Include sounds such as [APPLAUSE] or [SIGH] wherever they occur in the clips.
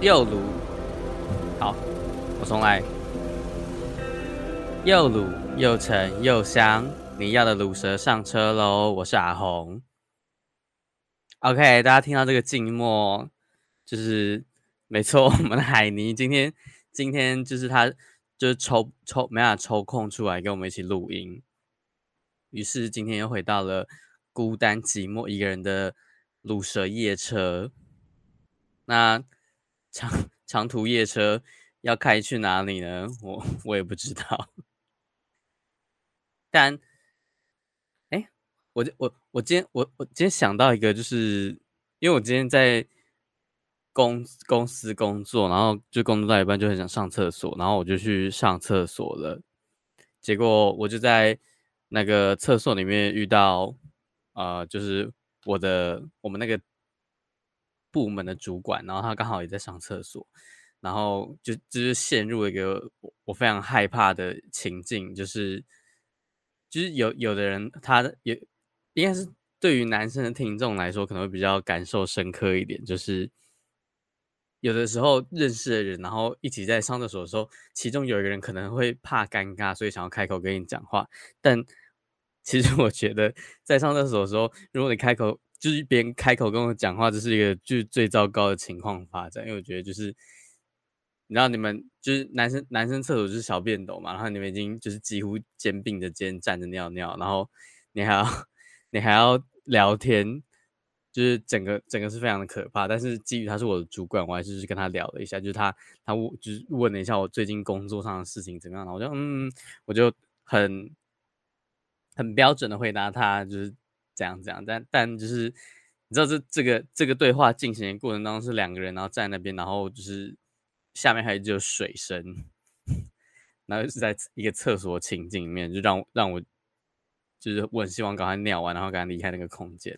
又卤，好，我重来。又卤又沉又香，你要的卤蛇上车喽！我是阿红。OK，大家听到这个静默，就是没错，我们的海尼今天今天就是他就是抽抽没法抽空出来跟我们一起录音，于是今天又回到了孤单寂寞一个人的卤蛇夜车。那长 [LAUGHS] 长途夜车要开去哪里呢？[LAUGHS] 我我也不知道。但，哎，我我我今天我我今天想到一个，就是因为我今天在公公司工作，然后就工作到一半就很想上厕所，然后我就去上厕所了。结果我就在那个厕所里面遇到，呃，就是我的我们那个。部门的主管，然后他刚好也在上厕所，然后就就是陷入一个我我非常害怕的情境，就是就是有有的人他也应该是对于男生的听众来说可能会比较感受深刻一点，就是有的时候认识的人，然后一起在上厕所的时候，其中有一个人可能会怕尴尬，所以想要开口跟你讲话，但其实我觉得在上厕所的时候，如果你开口。就是别人开口跟我讲话，这是一个就是最糟糕的情况发展，因为我觉得就是，你知道你们就是男生男生厕所就是小便斗嘛，然后你们已经就是几乎肩并着肩站着尿尿，然后你还要你还要聊天，就是整个整个是非常的可怕。但是基于他是我的主管，我还是去跟他聊了一下，就是他他问就是问了一下我最近工作上的事情怎么样，然后我就嗯，我就很很标准的回答他，就是。这样这样，但但就是你知道这这个这个对话进行的过程当中是两个人，然后站在那边，然后就是下面还有就水声，[LAUGHS] 然后是在一个厕所情景里面，就让让我就是我很希望赶快尿完，然后赶快离开那个空间。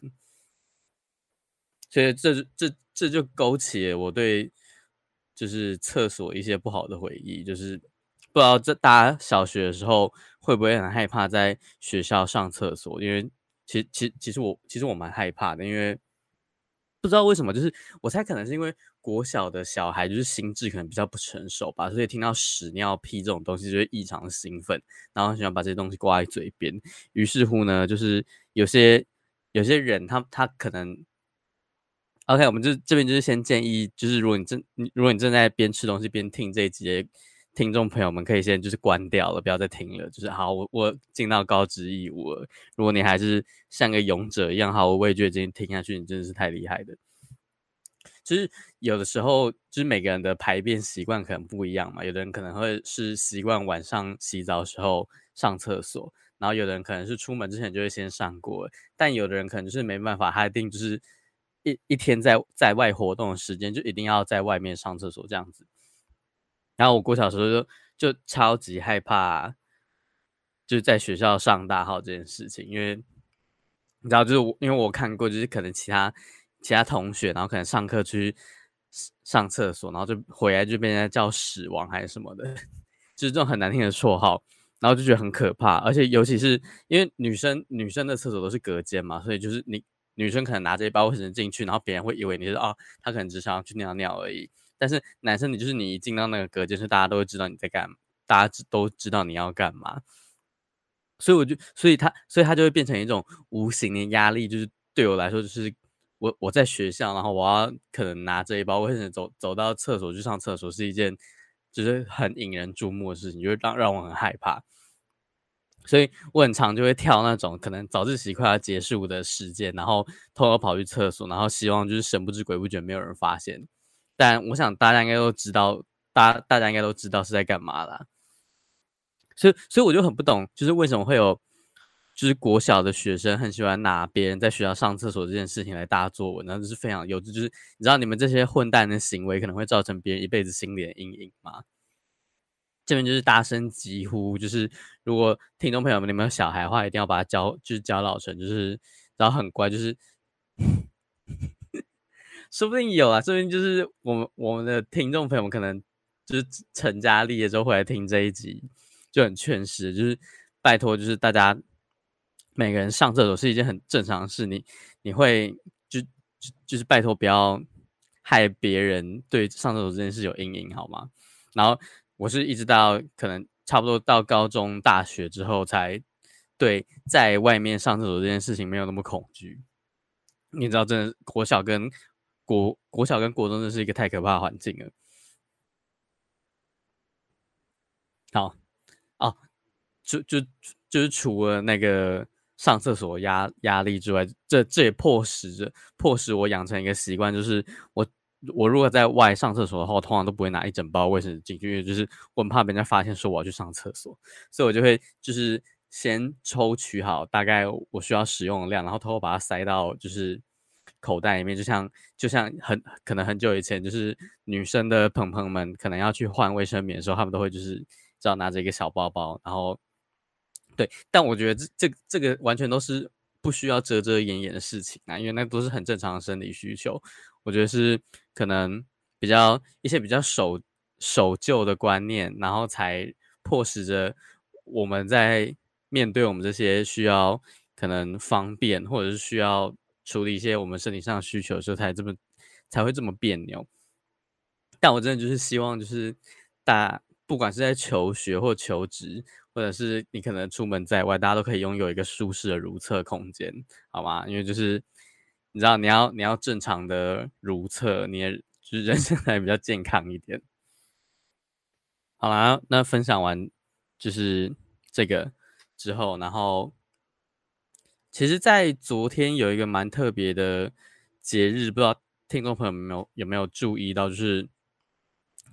所以这这这就勾起了我对就是厕所一些不好的回忆，就是不知道这大家小学的时候会不会很害怕在学校上厕所，因为。其实，其实，其实我其实我蛮害怕的，因为不知道为什么，就是我猜可能是因为国小的小孩就是心智可能比较不成熟吧，所以听到屎尿屁这种东西就会异常的兴奋，然后喜欢把这些东西挂在嘴边。于是乎呢，就是有些有些人他他可能，OK，我们就这边就是先建议，就是如果你正如果你正在边吃东西边听这一集。听众朋友们可以先就是关掉了，不要再听了。就是好，我我尽到高职义务了。如果你还是像个勇者一样毫无畏惧，今天听下去，你真的是太厉害的。其实有的时候，就是每个人的排便习惯可能不一样嘛。有的人可能会是习惯晚上洗澡的时候上厕所，然后有的人可能是出门之前就会先上过。但有的人可能就是没办法，他一定就是一一天在在外活动的时间就一定要在外面上厕所这样子。然后我过小时候就就超级害怕，就是在学校上大号这件事情，因为你知道，就是我因为我看过，就是可能其他其他同学，然后可能上课去上厕所，然后就回来就被人家叫屎王还是什么的，就是这种很难听的绰号，然后就觉得很可怕，而且尤其是因为女生女生的厕所都是隔间嘛，所以就是你女生可能拿着一包卫生纸进去，然后别人会以为你是哦，她可能只想要去尿尿而已。但是男生，你就是你一进到那个隔间，是大家都会知道你在干嘛，大家知都知道你要干嘛，所以我就，所以他，所以他就会变成一种无形的压力，就是对我来说，就是我我在学校，然后我要可能拿着一包卫生纸走走到厕所去上厕所，是一件就是很引人注目的事情，就会让让我很害怕，所以我很常就会跳那种可能早自习快要结束的时间，然后偷偷跑去厕所，然后希望就是神不知鬼不觉没有人发现。但我想大家应该都知道，大大家应该都知道是在干嘛啦。所以所以我就很不懂，就是为什么会有，就是国小的学生很喜欢拿别人在学校上厕所这件事情来大作文，然后就是非常幼稚。就是你知道你们这些混蛋的行为可能会造成别人一辈子心理的阴影吗？这边就是大声疾呼，就是如果听众朋友们你们有小孩的话，一定要把他教，就是教老成，就是然后很乖，就是。说不定有啊，说不定就是我们我们的听众朋友们可能就是成家立业之后会来听这一集，就很劝世，就是拜托，就是大家每个人上厕所是一件很正常的事，你你会就就就是拜托不要害别人对上厕所这件事有阴影，好吗？然后我是一直到可能差不多到高中、大学之后，才对在外面上厕所这件事情没有那么恐惧。你知道，真的国小跟国国小跟国中，真是一个太可怕的环境了。好，哦，就就就是除了那个上厕所压压力之外，这这也迫使着迫使我养成一个习惯，就是我我如果在外上厕所的话，我通常都不会拿一整包卫生纸进去，因为就是我很怕别人家发现说我要去上厕所，所以我就会就是先抽取好大概我需要使用的量，然后偷偷把它塞到就是口袋里面，就像就像很可能很久以前，就是女生的朋朋们可能要去换卫生棉的时候，他们都会就是。只要拿着一个小包包，然后对，但我觉得这这这个完全都是不需要遮遮掩掩的事情啊，因为那都是很正常的生理需求。我觉得是可能比较一些比较守守旧的观念，然后才迫使着我们在面对我们这些需要可能方便或者是需要处理一些我们身体上的需求的时候，才这么才会这么别扭。但我真的就是希望就是大。不管是在求学或求职，或者是你可能出门在外，大家都可以拥有一个舒适的如厕空间，好吗？因为就是你知道，你要你要正常的如厕，你也就是人生 [LAUGHS] 才比较健康一点。好啦，那分享完就是这个之后，然后其实，在昨天有一个蛮特别的节日，不知道听众朋友有没有有没有注意到，就是。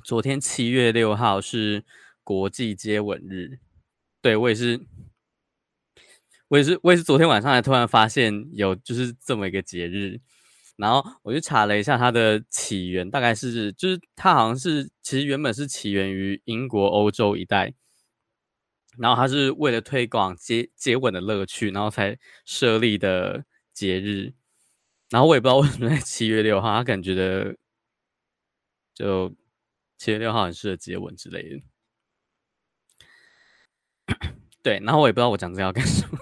昨天七月六号是国际接吻日，对，我也是，我也是，我也是昨天晚上才突然发现有就是这么一个节日，然后我就查了一下它的起源，大概是就是它好像是其实原本是起源于英国欧洲一带，然后它是为了推广接接吻的乐趣，然后才设立的节日，然后我也不知道为什么在七月六号，他感觉的就。七月六号很适合接吻之类的，[COUGHS] 对，然后我也不知道我讲这要干什么。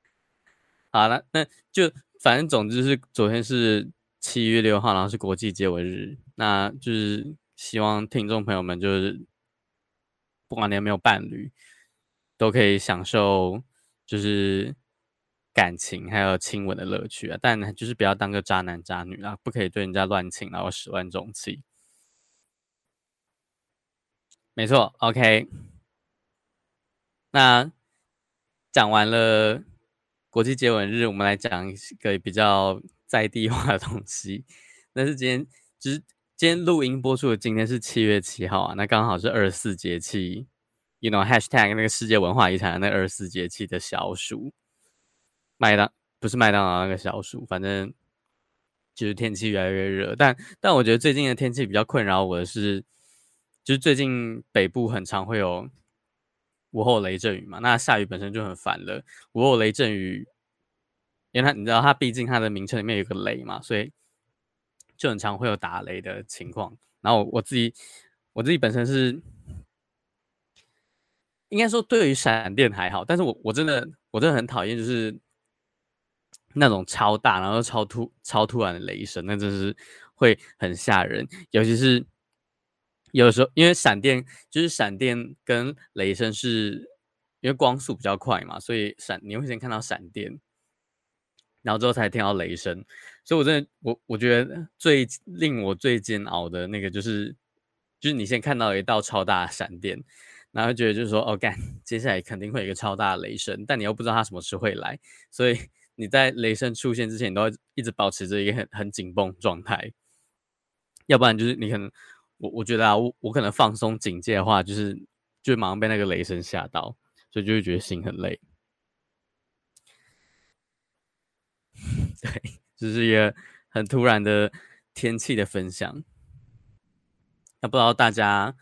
[LAUGHS] 好了，那就反正总之是昨天是七月六号，然后是国际接吻日，那就是希望听众朋友们就是不管你有没有伴侣，都可以享受就是感情还有亲吻的乐趣啊，但就是不要当个渣男渣女啊，不可以对人家乱亲，然后始乱终弃。没错，OK。那讲完了国际接吻日，我们来讲一个比较在地化的东西。那是今天，就是今天录音播出的今天是七月七号啊，那刚好是二十四节气，you know hashtag 那个世界文化遗产那二十四节气的小暑。麦当不是麦当劳那个小暑，反正就是天气越来越热。但但我觉得最近的天气比较困扰我的是。就是最近北部很常会有午后雷阵雨嘛，那下雨本身就很烦了。午后雷阵雨，因为它你知道它毕竟它的名称里面有个雷嘛，所以就很常会有打雷的情况。然后，我自己我自己本身是应该说对于闪电还好，但是我我真的我真的很讨厌就是那种超大然后超突超突然的雷声，那真是会很吓人，尤其是。有时候，因为闪电就是闪电跟雷声是，因为光速比较快嘛，所以闪你会先看到闪电，然后之后才听到雷声。所以我真的，我我觉得最令我最煎熬的那个就是，就是你先看到一道超大的闪电，然后觉得就是说，哦干，接下来肯定会有一个超大的雷声，但你又不知道它什么时候会来，所以 [LAUGHS] 你在雷声出现之前，你都要一直保持着一个很很紧绷状态，要不然就是你可能。我我觉得啊，我我可能放松警戒的话，就是就马上被那个雷声吓到，所以就会觉得心很累。[LAUGHS] 对，这、就是一个很突然的天气的分享。那不知道大家，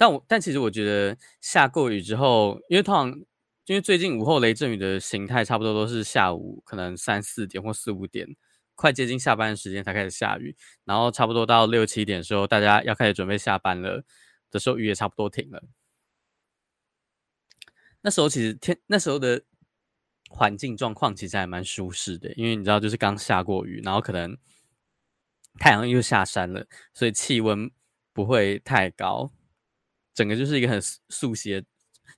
但我但其实我觉得下过雨之后，因为通常因为最近午后雷阵雨的形态差不多都是下午可能三四点或四五点。快接近下班的时间才开始下雨，然后差不多到六七点的时候，大家要开始准备下班了的时候，雨也差不多停了。那时候其实天那时候的环境状况其实还蛮舒适的，因为你知道，就是刚下过雨，然后可能太阳又下山了，所以气温不会太高，整个就是一个很速写，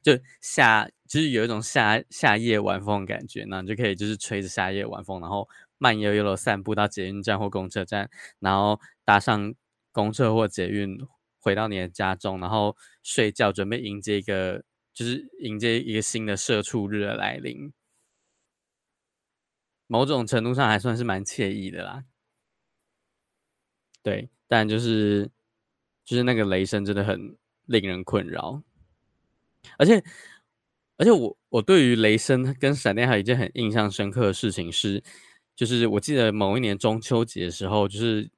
就夏就是有一种夏夏夜晚风的感觉，那你就可以就是吹着夏夜晚风，然后慢悠悠的散步到捷运站或公车站，然后搭上公车或捷运回到你的家中，然后睡觉，准备迎接一个就是迎接一个新的社畜日的来临，某种程度上还算是蛮惬意的啦。对，但就是就是那个雷声真的很令人困扰，而且而且我我对于雷声跟闪电还有一件很印象深刻的事情是，就是我记得某一年中秋节的时候，就是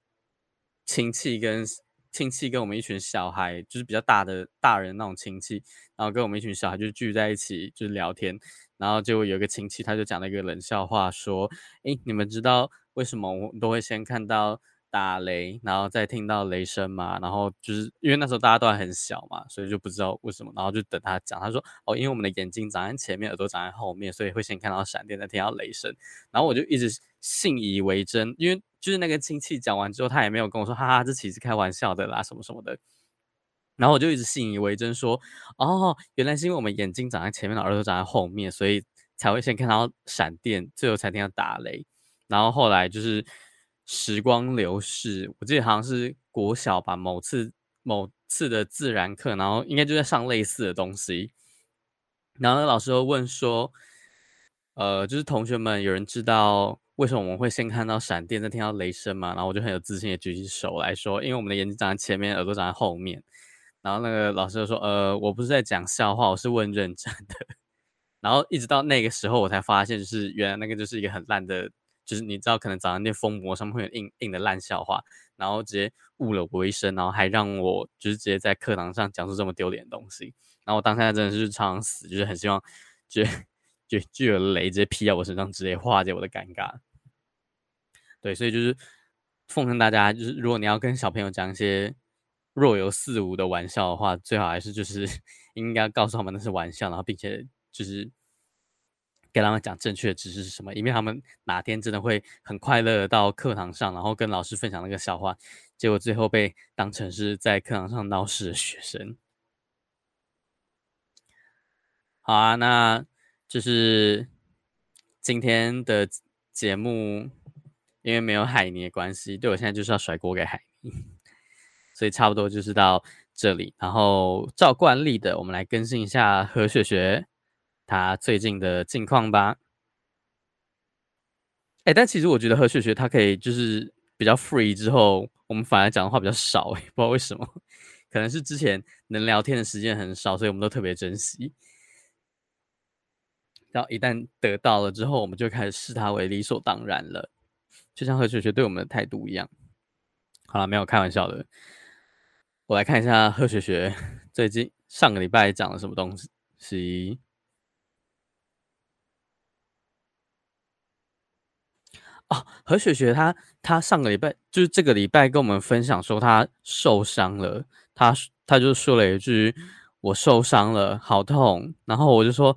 亲戚跟亲戚跟我们一群小孩，就是比较大的大人那种亲戚，然后跟我们一群小孩就聚在一起就是聊天，然后就有一个亲戚他就讲了一个冷笑话，说：“诶，你们知道为什么我都会先看到？”打雷，然后再听到雷声嘛，然后就是因为那时候大家都还很小嘛，所以就不知道为什么，然后就等他讲，他说哦，因为我们的眼睛长在前面，耳朵长在后面，所以会先看到闪电，再听到雷声。然后我就一直信以为真，因为就是那个亲戚讲完之后，他也没有跟我说，哈哈，这其实开玩笑的啦，什么什么的。然后我就一直信以为真说，哦，原来是因为我们眼睛长在前面，耳朵长在后面，所以才会先看到闪电，最后才听到打雷。然后后来就是。时光流逝，我记得好像是国小吧，某次某次的自然课，然后应该就在上类似的东西，然后那老师又问说，呃，就是同学们有人知道为什么我们会先看到闪电，再听到雷声吗？然后我就很有自信的举起手来说，因为我们的眼睛长在前面，耳朵长在后面。然后那个老师就说，呃，我不是在讲笑话，我是问认真的。[LAUGHS] 然后一直到那个时候，我才发现，就是原来那个就是一个很烂的。就是你知道，可能早上那封膜上面会有硬硬的烂笑话，然后直接误了我一生，然后还让我就是直接在课堂上讲出这么丢脸的东西。然后我当下真的是常死，就是很希望，就就就有雷直接劈在我身上，直接化解我的尴尬。对，所以就是奉劝大家，就是如果你要跟小朋友讲一些若有似无的玩笑的话，最好还是就是 [LAUGHS] 应该告诉他们那是玩笑，然后并且就是。给他们讲正确的知识是什么，因为他们哪天真的会很快乐到课堂上，然后跟老师分享那个笑话，结果最后被当成是在课堂上闹事的学生。好啊，那就是今天的节目，因为没有海尼的关系，对我现在就是要甩锅给海尼，所以差不多就是到这里。然后照惯例的，我们来更新一下何雪雪。他最近的近况吧，哎、但其实我觉得何雪雪她可以就是比较 free 之后，我们反而讲的话比较少，哎，不知道为什么，可能是之前能聊天的时间很少，所以我们都特别珍惜。然后一旦得到了之后，我们就开始视她为理所当然了，就像何雪雪对我们的态度一样。好了，没有开玩笑的，我来看一下何雪雪最近上个礼拜讲了什么东西。哦，何雪雪她她上个礼拜就是这个礼拜跟我们分享说她受伤了，她她就说了一句我受伤了，好痛。然后我就说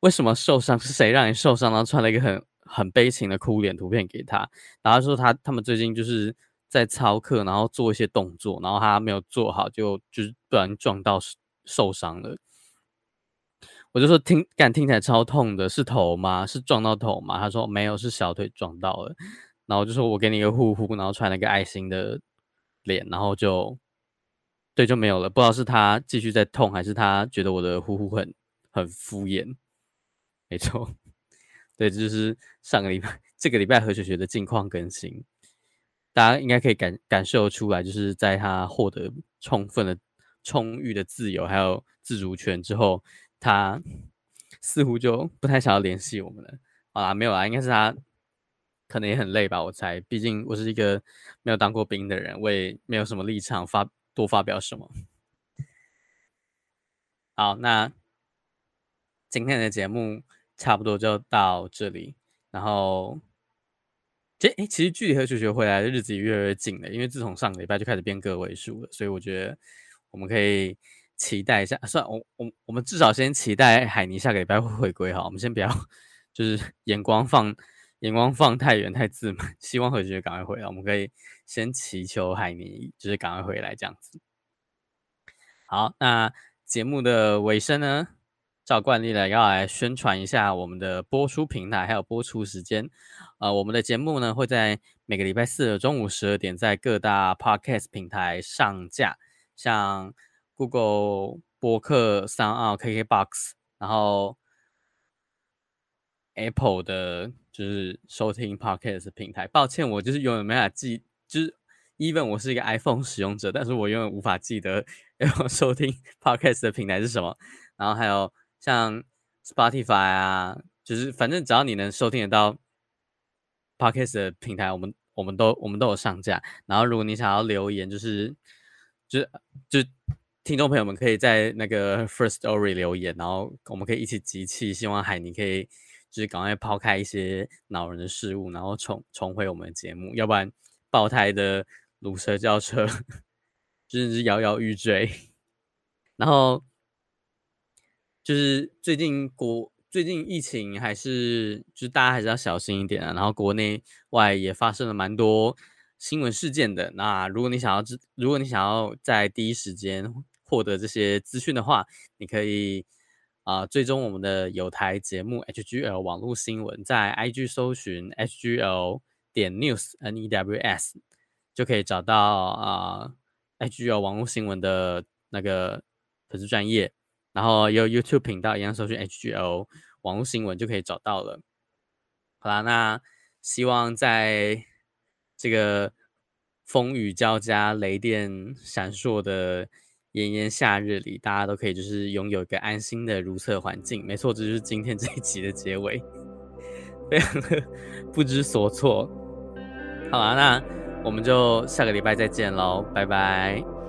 为什么受伤？是谁让你受伤？然后传了一个很很悲情的哭脸图片给她。然后说他他们最近就是在操课，然后做一些动作，然后他没有做好，就就是不然撞到受伤了。我就说听，感听起来超痛的，是头吗？是撞到头吗？他说没有，是小腿撞到了。然后就说我给你一个呼呼，然后传了一个爱心的脸，然后就对就没有了。不知道是他继续在痛，还是他觉得我的呼呼很很敷衍。没错，[LAUGHS] 对，这就是上个礼拜这个礼拜何雪雪的近况更新，大家应该可以感感受出来，就是在他获得充分的、充裕的自由还有自主权之后。他似乎就不太想要联系我们了。好啦，没有啦，应该是他可能也很累吧，我猜。毕竟我是一个没有当过兵的人，我也没有什么立场发多发表什么。好，那今天的节目差不多就到这里。然后，其实，诶，其实距离何雪雪回来的日子也越来越近了，因为自从上个礼拜就开始变个位数了，所以我觉得我们可以。期待一下，算，我我我们至少先期待海尼下个礼拜会回归哈，我们先不要，就是 [LAUGHS] 眼光放眼光放太远太自满，[LAUGHS] 希望何爵赶快回来。我们可以先祈求海尼就是赶快回来这样子。好，那节目的尾声呢，照惯例的要来宣传一下我们的播出平台还有播出时间。呃，我们的节目呢会在每个礼拜四的中午十二点在各大 Podcast 平台上架，像 Google 播客、三二、KKbox，然后 Apple 的就是收听 Podcast 平台。抱歉，我就是永远没法记，就是 even 我是一个 iPhone 使用者，但是我永远无法记得 [LAUGHS] 要收听 Podcast 的平台是什么。然后还有像 Spotify 啊，就是反正只要你能收听得到。Podcast 的平台，我们我们都我们都有上架。然后，如果你想要留言，就是就就听众朋友们可以在那个 First Story 留言，然后我们可以一起集气，希望海尼可以就是赶快抛开一些恼人的事物，然后重重回我们的节目。要不然爆胎的鲁蛇轿车真的是摇摇欲坠。然后就是最近国。最近疫情还是，就是大家还是要小心一点啊。然后国内外也发生了蛮多新闻事件的。那如果你想要知，如果你想要在第一时间获得这些资讯的话，你可以啊、呃、追踪我们的有台节目 HGL 网络新闻，在 IG 搜寻 HGL 点 News N E W S 就可以找到啊、HGL 网络新闻的那个粉丝专业。然后有 YouTube 频道一样，搜寻 HGL 网络新闻就可以找到了。好啦，那希望在这个风雨交加、雷电闪烁的炎炎夏日里，大家都可以就是拥有一个安心的如厕环境。没错，这就是今天这一集的结尾，非常的不知所措。好啦，那我们就下个礼拜再见喽，拜拜。